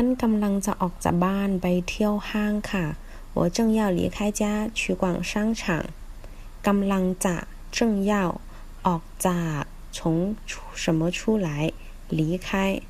ันกำลังจะอ我正要离开家去逛商场。กำลังจะ正要ออกจาก从什么出来离开。